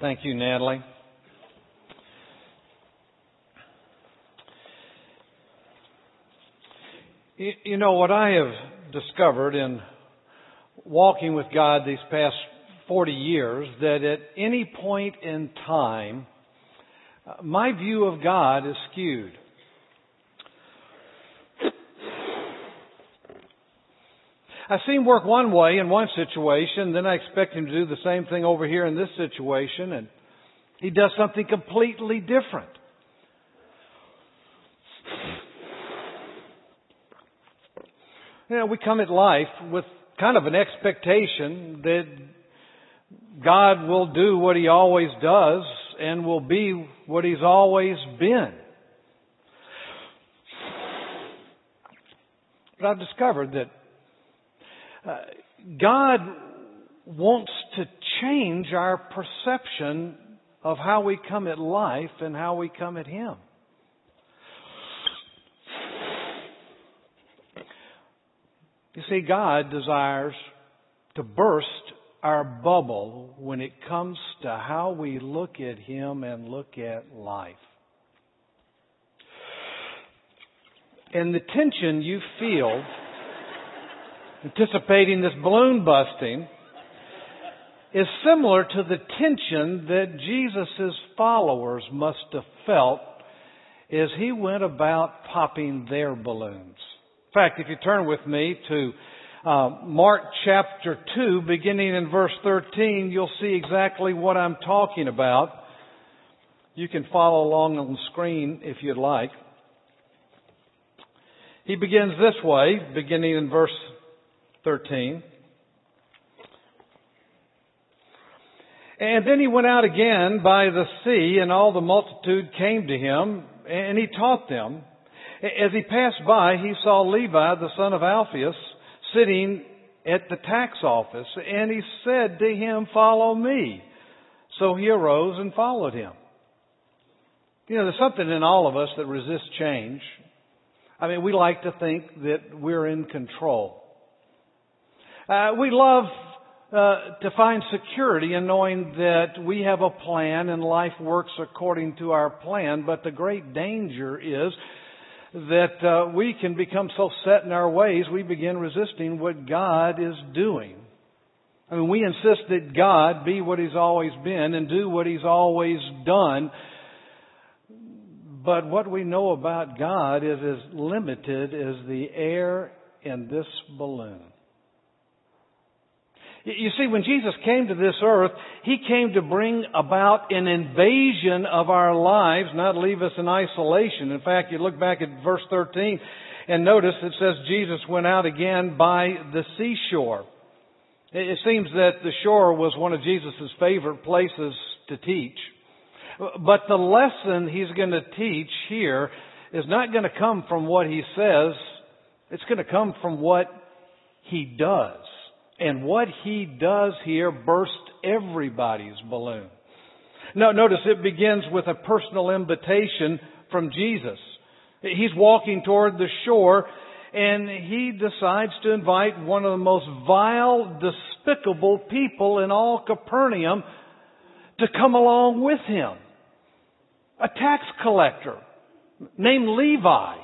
Thank you, Natalie. You know, what I have discovered in walking with God these past 40 years, that at any point in time, uh, my view of God is skewed. I see him work one way in one situation, then I expect him to do the same thing over here in this situation, and he does something completely different. You know, we come at life with kind of an expectation that God will do what He always does and will be what He's always been. But I've discovered that uh, God wants to change our perception of how we come at life and how we come at Him. You see, God desires to burst our bubble when it comes to how we look at Him and look at life. And the tension you feel anticipating this balloon busting is similar to the tension that Jesus' followers must have felt as he went about popping their balloons. In fact, if you turn with me to uh, Mark chapter 2, beginning in verse 13, you'll see exactly what I'm talking about. You can follow along on the screen if you'd like. He begins this way, beginning in verse 13. And then he went out again by the sea, and all the multitude came to him, and he taught them. As he passed by, he saw Levi, the son of Alphaeus, sitting at the tax office, and he said to him, Follow me. So he arose and followed him. You know, there's something in all of us that resists change. I mean, we like to think that we're in control. Uh, we love uh, to find security in knowing that we have a plan and life works according to our plan, but the great danger is that uh, we can become so set in our ways we begin resisting what God is doing. I mean, we insist that God be what He's always been and do what He's always done. But what we know about God is as limited as the air in this balloon. You see, when Jesus came to this earth, He came to bring about an invasion of our lives, not leave us in isolation. In fact, you look back at verse 13 and notice it says Jesus went out again by the seashore. It seems that the shore was one of Jesus' favorite places to teach. But the lesson He's going to teach here is not going to come from what He says. It's going to come from what He does. And what he does here bursts everybody's balloon. Now, notice it begins with a personal invitation from Jesus. He's walking toward the shore and he decides to invite one of the most vile, despicable people in all Capernaum to come along with him. A tax collector named Levi.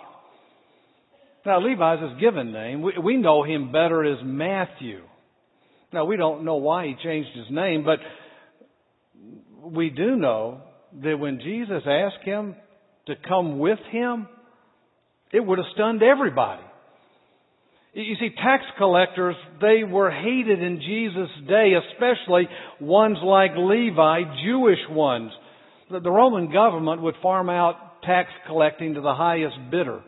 Now, Levi's his given name. We, we know him better as Matthew. Now, we don't know why he changed his name, but we do know that when Jesus asked him to come with him, it would have stunned everybody. You see, tax collectors, they were hated in Jesus' day, especially ones like Levi, Jewish ones. The Roman government would farm out tax collecting to the highest bidder.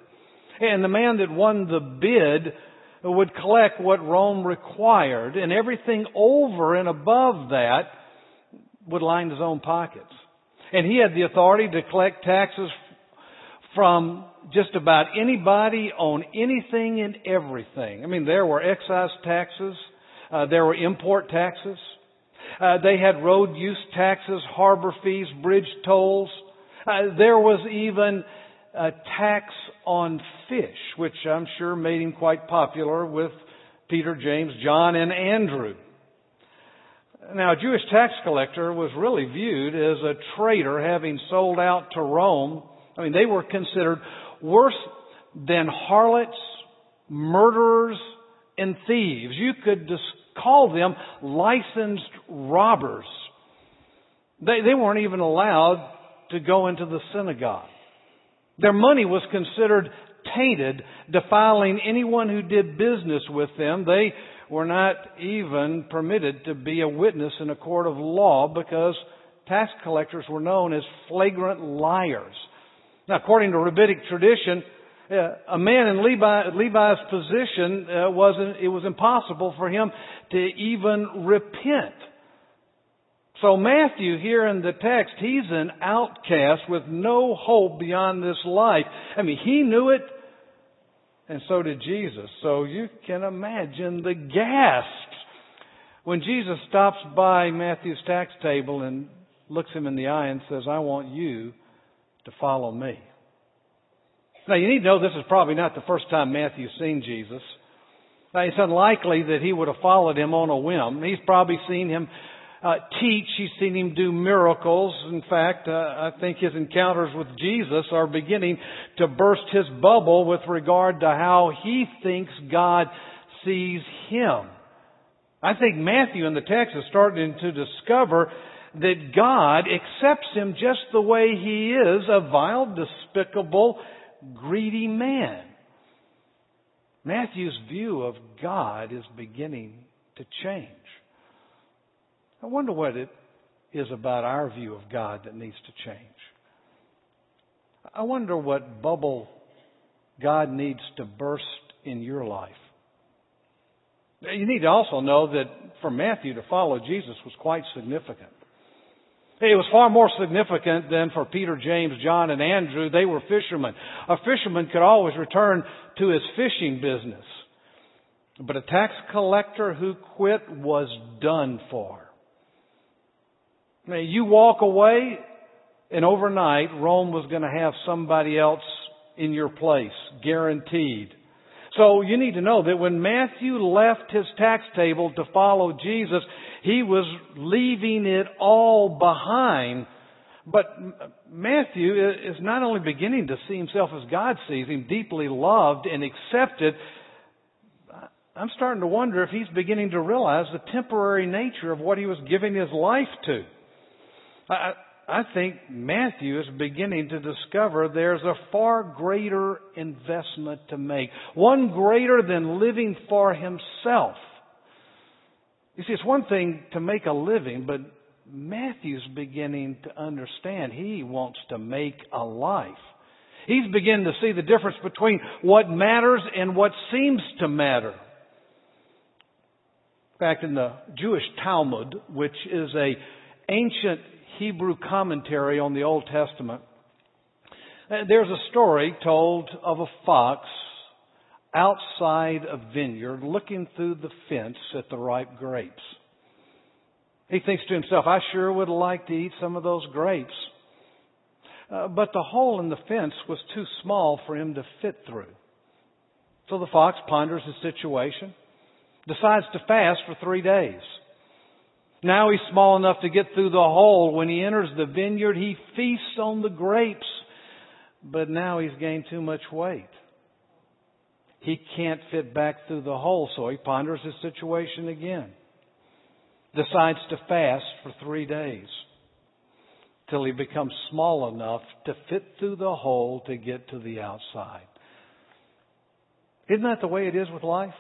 And the man that won the bid would collect what Rome required, and everything over and above that would line his own pockets. And he had the authority to collect taxes from just about anybody on anything and everything. I mean, there were excise taxes, uh, there were import taxes, uh, they had road use taxes, harbor fees, bridge tolls. Uh, there was even a tax on fish, which I'm sure made him quite popular with Peter, James, John, and Andrew. Now, a Jewish tax collector was really viewed as a traitor having sold out to Rome. I mean, they were considered worse than harlots, murderers, and thieves. You could just call them licensed robbers. They, they weren't even allowed to go into the synagogue. Their money was considered tainted, defiling anyone who did business with them. They were not even permitted to be a witness in a court of law because tax collectors were known as flagrant liars. Now, according to rabbinic tradition, uh, a man in Levi, Levi's position uh, wasn't, it was impossible for him to even repent. So Matthew here in the text, he's an outcast with no hope beyond this life. I mean, he knew it, and so did Jesus. So you can imagine the gasps when Jesus stops by Matthew's tax table and looks him in the eye and says, I want you to follow me. Now you need to know this is probably not the first time Matthew's seen Jesus. Now, it's unlikely that he would have followed him on a whim. He's probably seen him uh, teach. He's seen him do miracles. In fact, uh, I think his encounters with Jesus are beginning to burst his bubble with regard to how he thinks God sees him. I think Matthew in the text is starting to discover that God accepts him just the way he is, a vile, despicable, greedy man. Matthew's view of God is beginning to change. I wonder what it is about our view of God that needs to change. I wonder what bubble God needs to burst in your life. You need to also know that for Matthew to follow Jesus was quite significant. It was far more significant than for Peter, James, John, and Andrew. They were fishermen. A fisherman could always return to his fishing business. But a tax collector who quit was done for. You walk away, and overnight, Rome was going to have somebody else in your place, guaranteed. So you need to know that when Matthew left his tax table to follow Jesus, he was leaving it all behind. But Matthew is not only beginning to see himself as God sees him, deeply loved and accepted, I'm starting to wonder if he's beginning to realize the temporary nature of what he was giving his life to. I, I think Matthew is beginning to discover there's a far greater investment to make. One greater than living for himself. You see, it's one thing to make a living, but Matthew's beginning to understand he wants to make a life. He's beginning to see the difference between what matters and what seems to matter. In fact, in the Jewish Talmud, which is a ancient Hebrew commentary on the Old Testament, uh, there's a story told of a fox outside a vineyard looking through the fence at the ripe grapes. He thinks to himself, I sure would like to eat some of those grapes. Uh, but the hole in the fence was too small for him to fit through. So the fox ponders his situation, decides to fast for three days. Now he's small enough to get through the hole. When he enters the vineyard, he feasts on the grapes. But now he's gained too much weight. He can't fit back through the hole, so he ponders his situation again. Decides to fast for three days till he becomes small enough to fit through the hole to get to the outside. Isn't that the way it is with life?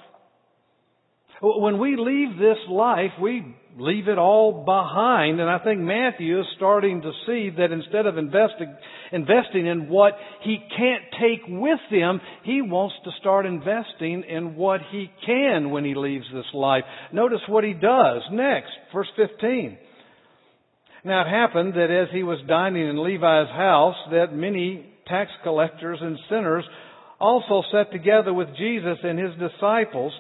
When we leave this life, we leave it all behind. And I think Matthew is starting to see that instead of investing, investing in what he can't take with him, he wants to start investing in what he can when he leaves this life. Notice what he does next, verse 15. Now it happened that as he was dining in Levi's house, that many tax collectors and sinners also sat together with Jesus and his disciples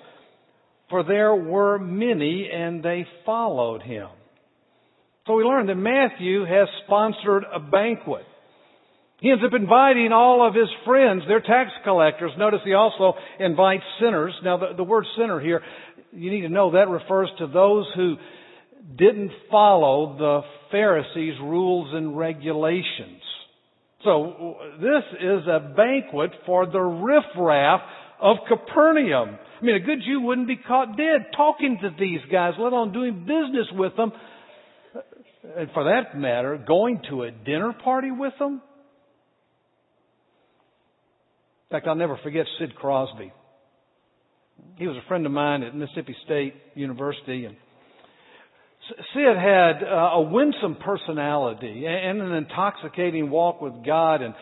for there were many and they followed him. So we learn that Matthew has sponsored a banquet. He ends up inviting all of his friends, their tax collectors. Notice he also invites sinners. Now the, the word sinner here, you need to know that refers to those who didn't follow the Pharisees' rules and regulations. So this is a banquet for the riffraff of Capernaum. I mean, a good Jew wouldn't be caught dead talking to these guys, let alone doing business with them. And for that matter, going to a dinner party with them. In fact, I'll never forget Sid Crosby. He was a friend of mine at Mississippi State University, and Sid had uh, a winsome personality and an intoxicating walk with God. And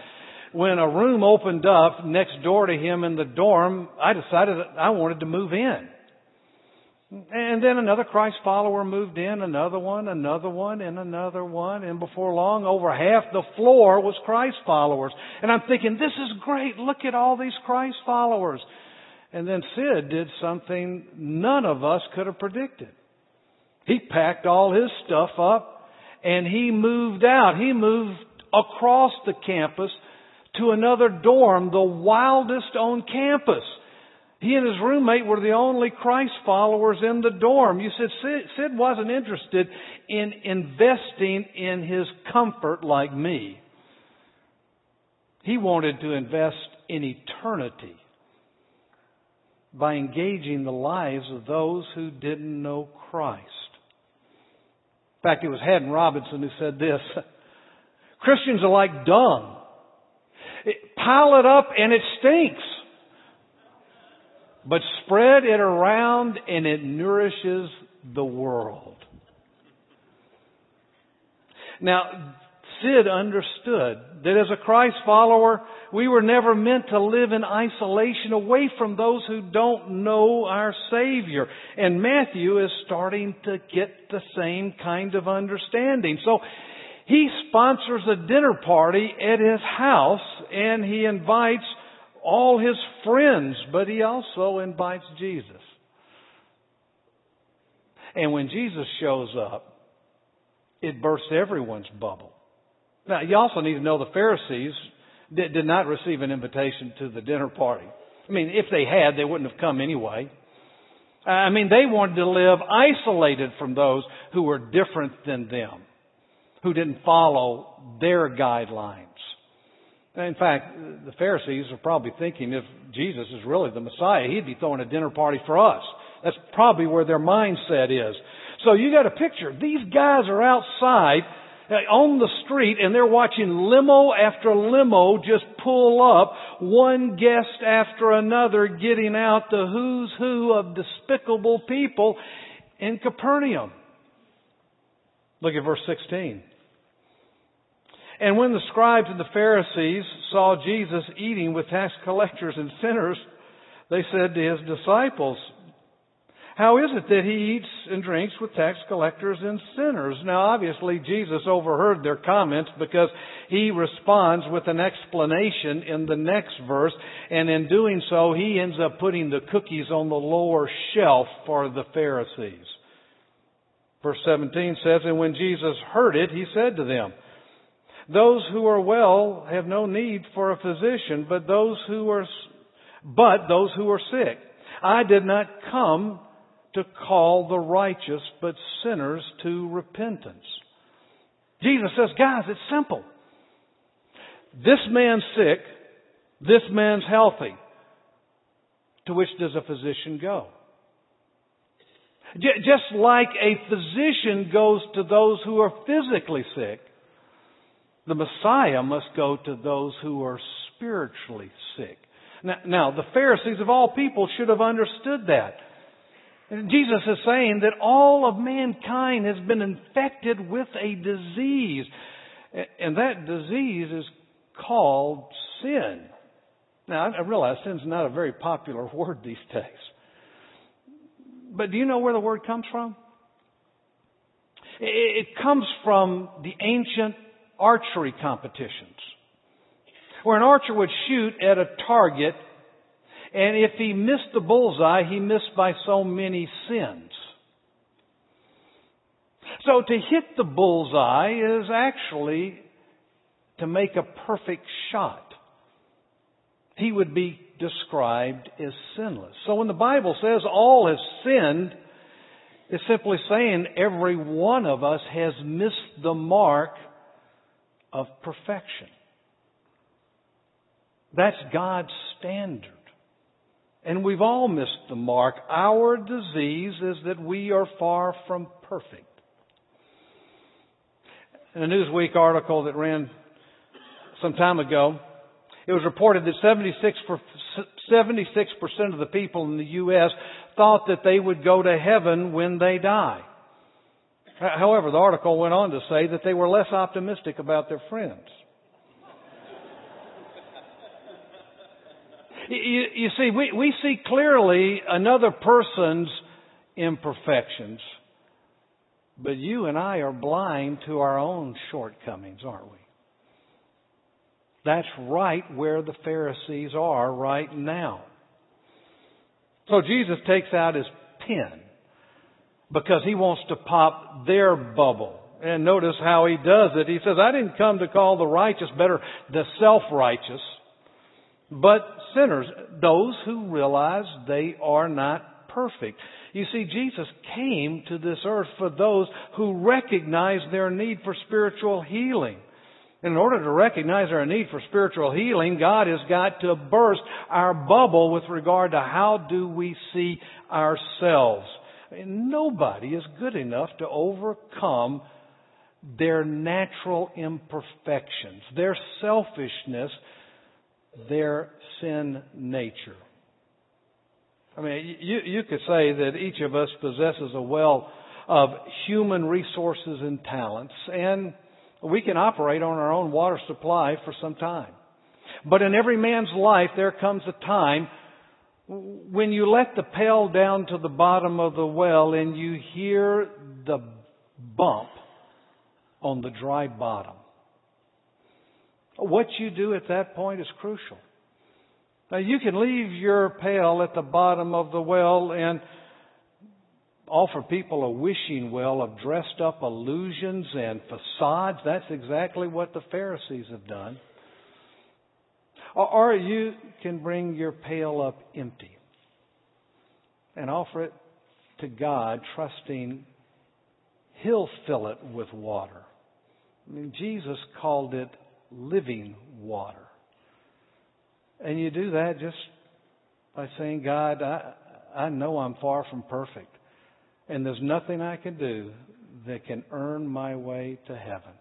when a room opened up next door to him in the dorm, I decided that I wanted to move in. And then another Christ follower moved in, another one, another one, and another one. And before long, over half the floor was Christ followers. And I'm thinking, this is great. Look at all these Christ followers. And then Sid did something none of us could have predicted. He packed all his stuff up and he moved out. He moved across the campus to another dorm, the wildest on campus. He and his roommate were the only Christ followers in the dorm. You said Sid, wasn't interested in investing in his comfort like me. He wanted to invest in eternity by engaging the lives of those who didn't know Christ. In fact, it was Haddon Robinson who said this Christians are like dung. Pile it up and it stinks. But spread it around and it nourishes the world. Now, Sid understood that as a Christ follower, we were never meant to live in isolation away from those who don't know our Savior. And Matthew is starting to get the same kind of understanding. So he sponsors a dinner party at his house and he invites all his friends, but he also invites Jesus. And when Jesus shows up, it bursts everyone's bubble. Now, you also need to know the Pharisees did, did not receive an invitation to the dinner party. I mean, if they had, they wouldn't have come anyway. I mean, they wanted to live isolated from those who were different than them, who didn't follow their guidelines. In fact, the Pharisees are probably thinking if Jesus is really the Messiah, he'd be throwing a dinner party for us. That's probably where their mindset is. So you got a picture. These guys are outside uh, on the street and they're watching limo after limo just pull up, one guest after another getting out the who's who of despicable people in Capernaum. Look at verse 16. And when the scribes and the Pharisees saw Jesus eating with tax collectors and sinners, they said to his disciples, how is it that he eats and drinks with tax collectors and sinners? Now, obviously, Jesus overheard their comments because he responds with an explanation in the next verse, and in doing so, he ends up putting the cookies on the lower shelf for the Pharisees. Verse 17 says, And when Jesus heard it, he said to them, Those who are well have no need for a physician, but those who are, but those who are sick. I did not come to call the righteous, but sinners to repentance. Jesus says, guys, it's simple. This man's sick, this man's healthy. To which does a physician go? Just like a physician goes to those who are physically sick, the Messiah must go to those who are spiritually sick. Now, now, the Pharisees of all people should have understood that. Jesus is saying that all of mankind has been infected with a disease. And that disease is called sin. Now, I realize sin's not a very popular word these days. But do you know where the word comes from? It comes from the ancient archery competitions, where an archer would shoot at a target and if he missed the bullseye, he missed by so many sins. So to hit the bullseye is actually to make a perfect shot. He would be described as sinless. So when the Bible says all have sinned, It's simply saying every one of us has missed the mark of perfection. That's God's standard. And we've all missed the mark. Our disease is that we are far from perfect. In a Newsweek article that ran some time ago, it was reported that 76 76% of the people in the U.S. thought that they would go to heaven when they die. However, the article went on to say that they were less optimistic about their friends. you, you see, we, we see clearly another person's imperfections, but you and I are blind to our own shortcomings, aren't we? That's right where the Pharisees are right now. So Jesus takes out his pen because he wants to pop their bubble. And notice how he does it. He says, I didn't come to call the righteous, better the self-righteous, but sinners, those who realize they are not perfect. You see, Jesus came to this earth for those who recognize their need for spiritual healing. In order to recognize our need for spiritual healing, God has got to burst our bubble with regard to how do we see ourselves. Nobody is good enough to overcome their natural imperfections, their selfishness, their sin nature. I mean, you, you could say that each of us possesses a well of human resources and talents, and we can operate on our own water supply for some time. But in every man's life, there comes a time when you let the pail down to the bottom of the well and you hear the bump on the dry bottom. What you do at that point is crucial. Now you can leave your pail at the bottom of the well and offer people a wishing well of dressed up illusions and facades. That's exactly what the Pharisees have done. Or you can bring your pail up empty and offer it to God, trusting He'll fill it with water. I mean, Jesus called it living water. And you do that just by saying, God, I, I know I'm far from perfect. And there's nothing I can do that can earn my way to heaven.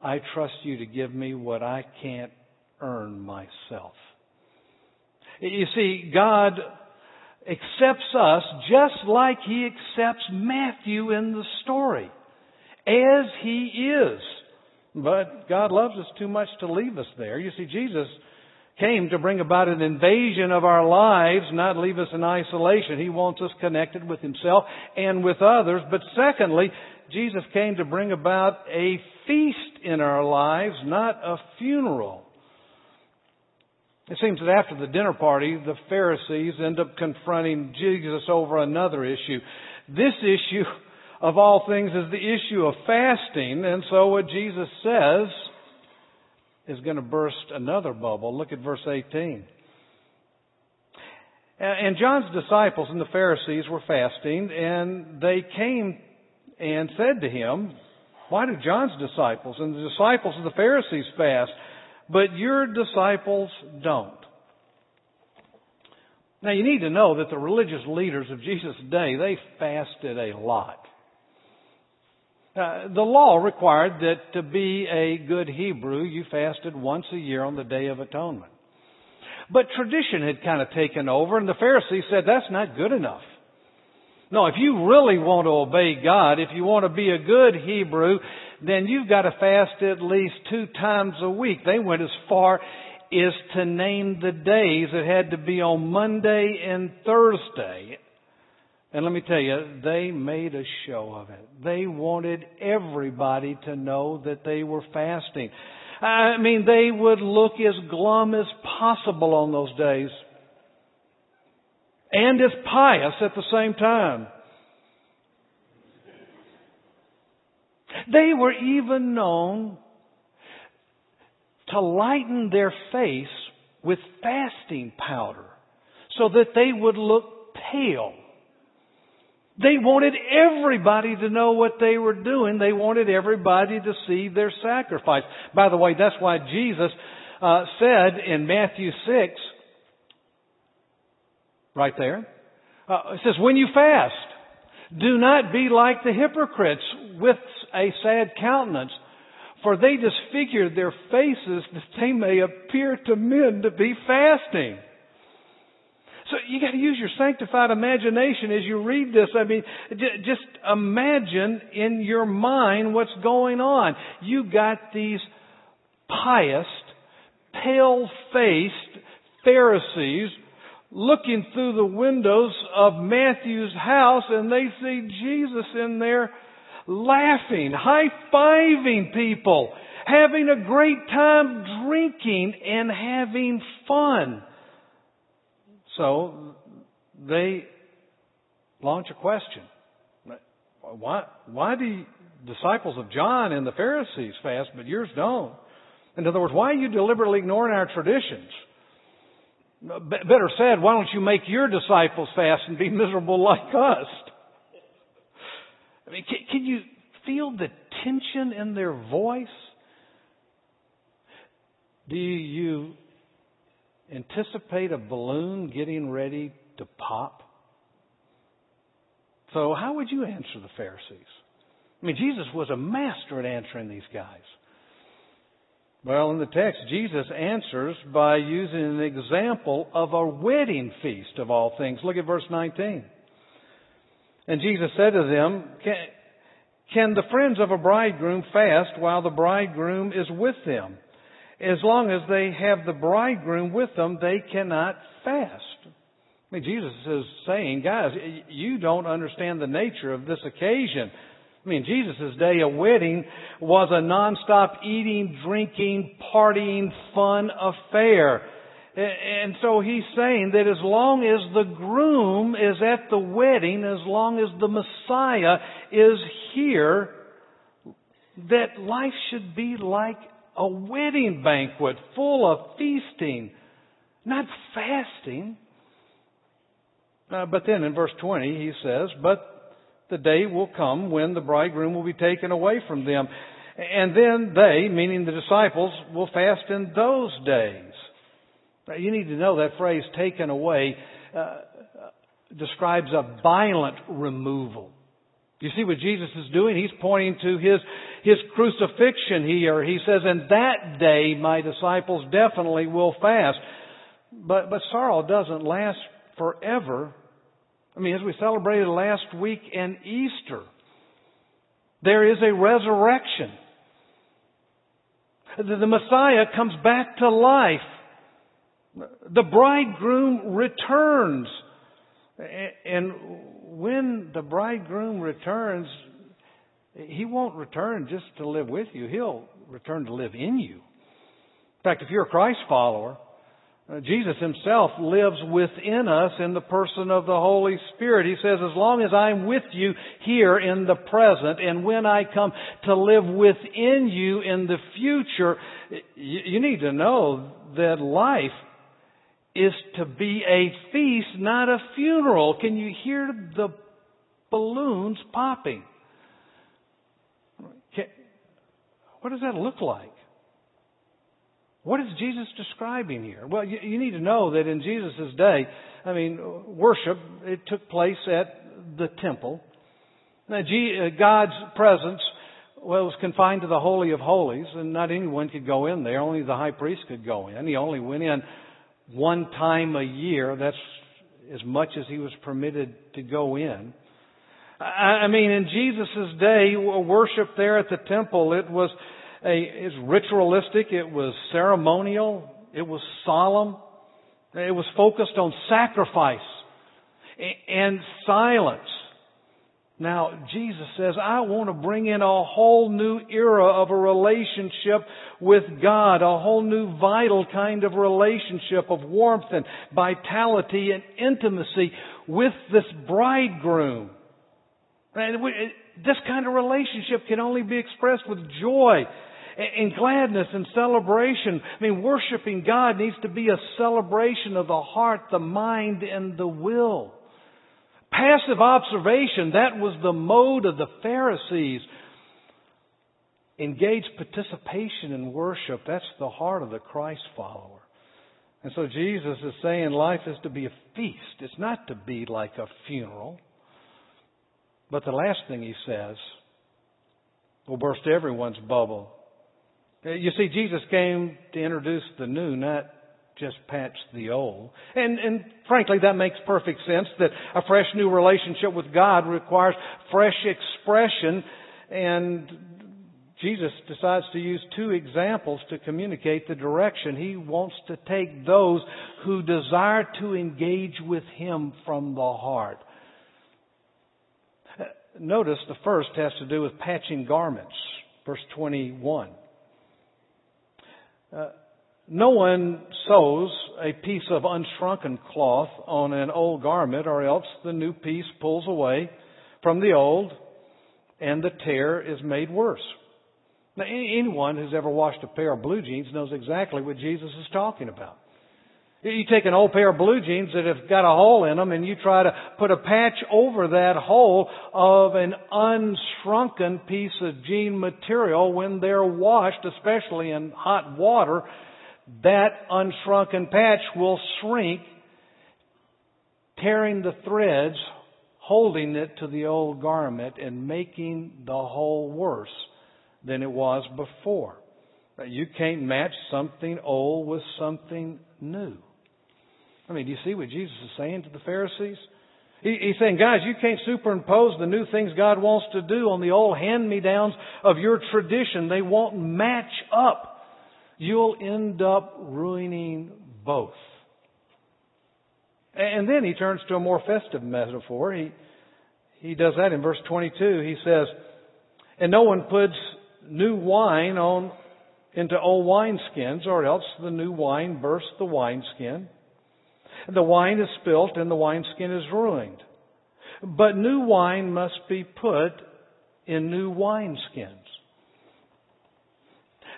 I trust you to give me what I can't earn myself. You see, God accepts us just like He accepts Matthew in the story, as He is. But God loves us too much to leave us there. You see, Jesus came to bring about an invasion of our lives, not leave us in isolation. He wants us connected with Himself and with others. But secondly, Jesus came to bring about a feast in our lives, not a funeral. It seems that after the dinner party, the Pharisees end up confronting Jesus over another issue. This issue, of all things, is the issue of fasting. And so what Jesus says is going to burst another bubble. Look at verse 18. And John's disciples and the Pharisees were fasting, and they came and said to him, Why do John's disciples and the disciples of the Pharisees fast, but your disciples don't? Now you need to know that the religious leaders of Jesus' day, they fasted a lot. Uh, the law required that to be a good Hebrew, you fasted once a year on the Day of Atonement. But tradition had kind of taken over, and the Pharisees said that's not good enough. No, if you really want to obey God, if you want to be a good Hebrew, then you've got to fast at least two times a week. They went as far as to name the days. It had to be on Monday and Thursday. And let me tell you, they made a show of it. They wanted everybody to know that they were fasting. I mean, they would look as glum as possible on those days. And as pious at the same time. They were even known to lighten their face with fasting powder so that they would look pale They wanted everybody to know what they were doing. They wanted everybody to see their sacrifice. By the way, that's why Jesus uh, said in Matthew 6, right there, uh, it says, when you fast, do not be like the hypocrites with a sad countenance, for they disfigure their faces that they may appear to men to be fasting. So you got to use your sanctified imagination as you read this. I mean, just imagine in your mind what's going on. You got these pious, pale-faced Pharisees looking through the windows of Matthew's house and they see Jesus in there laughing, high-fiving people, having a great time drinking and having fun. So they launch a question. Why, why do disciples of John and the Pharisees fast, but yours don't? In other words, why are you deliberately ignoring our traditions? Better said, why don't you make your disciples fast and be miserable like us? I mean, can, can you feel the tension in their voice? Do you anticipate a balloon getting ready to pop? So, how would you answer the Pharisees? I mean, Jesus was a master at answering these guys. Well, in the text, Jesus answers by using an example of a wedding feast of all things. Look at verse 19. And Jesus said to them, can, can the friends of a bridegroom fast while the bridegroom is with them? As long as they have the bridegroom with them, they cannot fast. I mean, Jesus is saying, guys, you don't understand the nature of this occasion. I mean, Jesus' day, of wedding was a nonstop eating, drinking, partying, fun affair. And so he's saying that as long as the groom is at the wedding, as long as the Messiah is here, that life should be like a wedding banquet full of feasting, not fasting. Uh, but then in verse 20 he says, But the day will come when the bridegroom will be taken away from them. And then they, meaning the disciples, will fast in those days. You need to know that phrase, taken away, uh, describes a violent removal. You see what Jesus is doing? He's pointing to his, his crucifixion here. He says, in that day my disciples definitely will fast. But, but sorrow doesn't last forever. I mean, as we celebrated last week and Easter, there is a resurrection. The, the Messiah comes back to life. The bridegroom returns. And when the bridegroom returns, he won't return just to live with you. He'll return to live in you. In fact, if you're a Christ follower, uh, Jesus himself lives within us in the person of the Holy Spirit. He says, as long as I'm with you here in the present and when I come to live within you in the future, you need to know that life is to be a feast, not a funeral. Can you hear the balloons popping? What does that look like? What is Jesus describing here? Well, you, need to know that in Jesus' day, I mean, worship, it took place at the temple. Now, uh, God's presence well, was confined to the Holy of Holies, and not anyone could go in there. Only the high priest could go in. He only went in one time a year. That's as much as he was permitted to go in. I mean, in Jesus' day, worship there at the temple, it was a, it was ritualistic, it was ceremonial, it was solemn, it was focused on sacrifice and silence. Now, Jesus says, I want to bring in a whole new era of a relationship with God, a whole new vital kind of relationship of warmth and vitality and intimacy with this bridegroom. And this kind of relationship can only be expressed with joy and gladness and celebration. I mean, worshiping God needs to be a celebration of the heart, the mind, and the will. Passive observation, that was the mode of the Pharisees. Engaged participation in worship, that's the heart of the Christ follower. And so Jesus is saying life is to be a feast. It's not to be like a funeral. But the last thing he says will burst everyone's bubble. You see, Jesus came to introduce the new, not just patch the old. And, and frankly, that makes perfect sense that a fresh new relationship with God requires fresh expression. And Jesus decides to use two examples to communicate the direction. He wants to take those who desire to engage with Him from the heart. Notice the first has to do with patching garments, verse 21. Uh, no one sews a piece of unshrunken cloth on an old garment, or else the new piece pulls away from the old, and the tear is made worse. Now, anyone who's ever washed a pair of blue jeans knows exactly what Jesus is talking about. You take an old pair of blue jeans that have got a hole in them and you try to put a patch over that hole of an unshrunken piece of jean material when they're washed, especially in hot water, that unshrunken patch will shrink, tearing the threads, holding it to the old garment and making the hole worse than it was before. You can't match something old with something new. I mean, do you see what Jesus is saying to the Pharisees? He's saying, guys, you can't superimpose the new things God wants to do on the old hand-me-downs of your tradition. They won't match up. You'll end up ruining both. And then he turns to a more festive metaphor. He, he does that in verse 22. He says, And no one puts new wine on into old wineskins, or else the new wine bursts the wineskin the wine is spilt and the wineskin is ruined. But new wine must be put in new wineskins.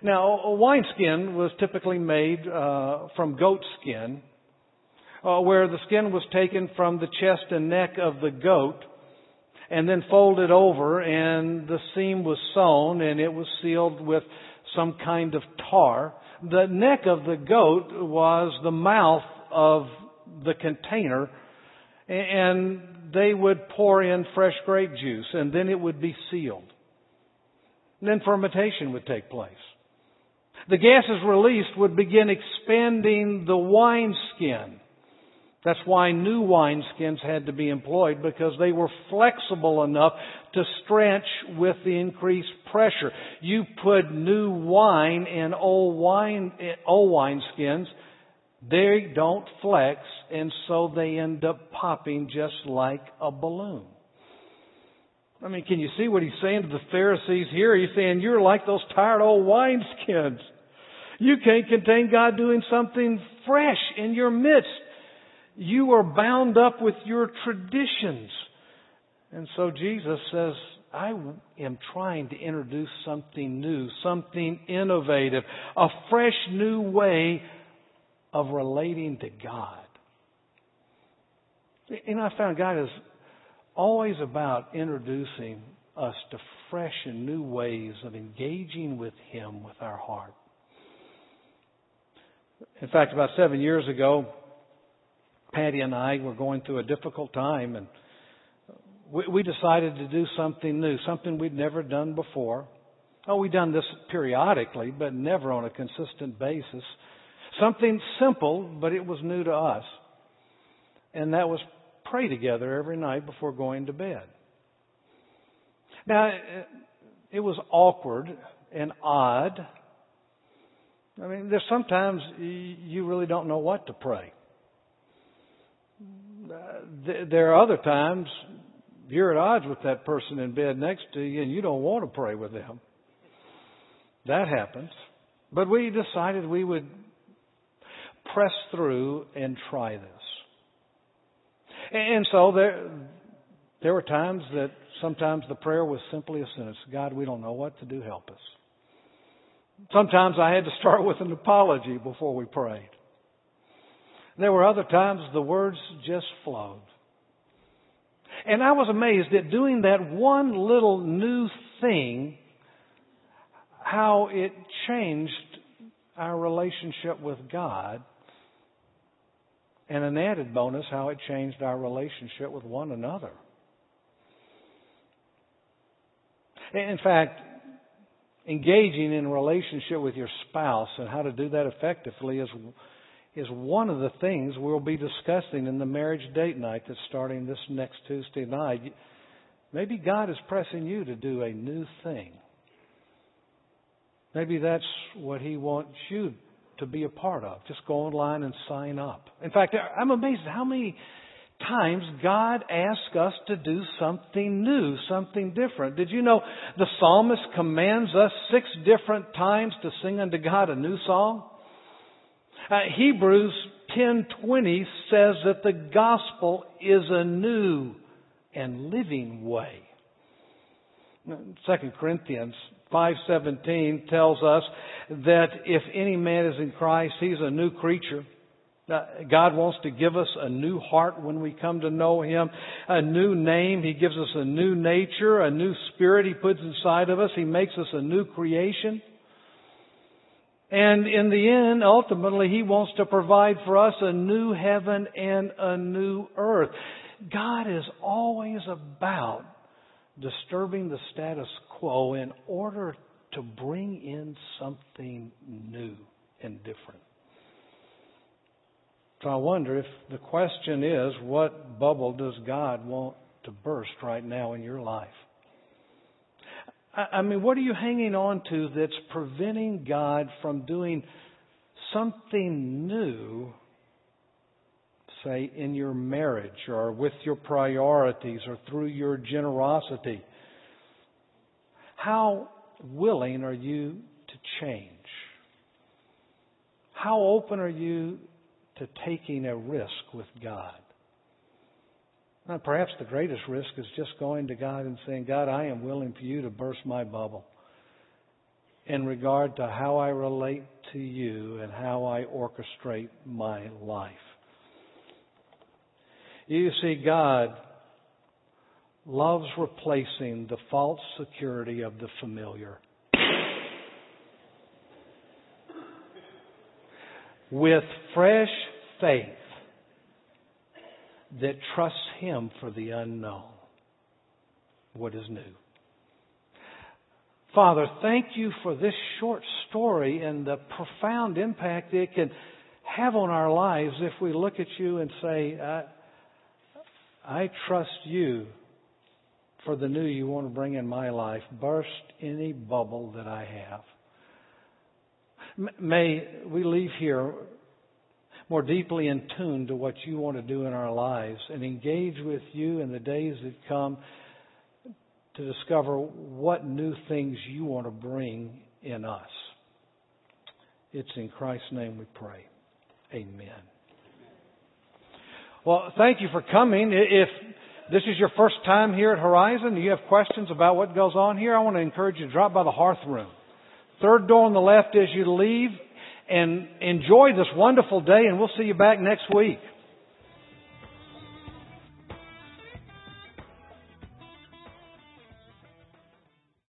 Now, a wineskin was typically made uh, from goat skin, uh, where the skin was taken from the chest and neck of the goat and then folded over, and the seam was sewn and it was sealed with some kind of tar. The neck of the goat was the mouth of the container and they would pour in fresh grape juice and then it would be sealed. And then fermentation would take place. The gases released would begin expanding the wineskin. That's why new wineskins had to be employed because they were flexible enough to stretch with the increased pressure. You put new wine in old wine, old wineskins they don't flex, and so they end up popping just like a balloon. I mean, can you see what he's saying to the Pharisees here? He's saying, You're like those tired old wineskins. You can't contain God doing something fresh in your midst. You are bound up with your traditions. And so Jesus says, I am trying to introduce something new, something innovative, a fresh new way of relating to God. And I found God is always about introducing us to fresh and new ways of engaging with Him with our heart. In fact, about seven years ago, Patty and I were going through a difficult time, and we, decided to do something new, something we'd never done before. Oh, we'd done this periodically, but never on a consistent basis. Something simple, but it was new to us. And that was pray together every night before going to bed. Now, it was awkward and odd. I mean, there's sometimes you really don't know what to pray. Uh, there are other times you're at odds with that person in bed next to you and you don't want to pray with them. That happens. But we decided we would press through and try this. And so there, there were times that sometimes the prayer was simply a sentence God, we don't know what to do, help us. Sometimes I had to start with an apology before we prayed. There were other times the words just flowed. And I was amazed at doing that one little new thing, how it changed our relationship with God. And an added bonus, how it changed our relationship with one another. In fact, engaging in relationship with your spouse and how to do that effectively is is one of the things we'll be discussing in the marriage date night that's starting this next Tuesday night. Maybe God is pressing you to do a new thing. Maybe that's what He wants you to be a part of. Just go online and sign up. In fact, I'm amazed at how many times God asks us to do something new, something different. Did you know the psalmist commands us six different times to sing unto God a new song? Uh, Hebrews 10:20 says that the gospel is a new and living way. 2 Corinthians 5:17 tells us that if any man is in Christ, he's a new creature. Uh, God wants to give us a new heart when we come to know Him, a new name. He gives us a new nature, a new spirit He puts inside of us. He makes us a new creation. And in the end, ultimately, He wants to provide for us a new heaven and a new earth. God is always about disturbing the status quo in order to bring in something new and different. So I wonder if the question is, what bubble does God want to burst right now in your life? I mean, what are you hanging on to that's preventing God from doing something new, say, in your marriage or with your priorities or through your generosity? How willing are you to change? How open are you to taking a risk with God? Now, perhaps the greatest risk is just going to God and saying, God, I am willing for you to burst my bubble in regard to how I relate to you and how I orchestrate my life. You see, God loves replacing the false security of the familiar with fresh faith that trusts Him for the unknown, what is new. Father, thank you for this short story and the profound impact it can have on our lives if we look at you and say, I, I trust you for the new you want to bring in my life. Burst any bubble that I have. May we leave here more deeply in tune to what you want to do in our lives and engage with you in the days that come to discover what new things you want to bring in us. It's in Christ's name we pray. Amen. Well, thank you for coming. If this is your first time here at Horizon, you have questions about what goes on here, I want to encourage you to drop by the hearth room. Third door on the left as you leave and enjoy this wonderful day, and we'll see you back next week.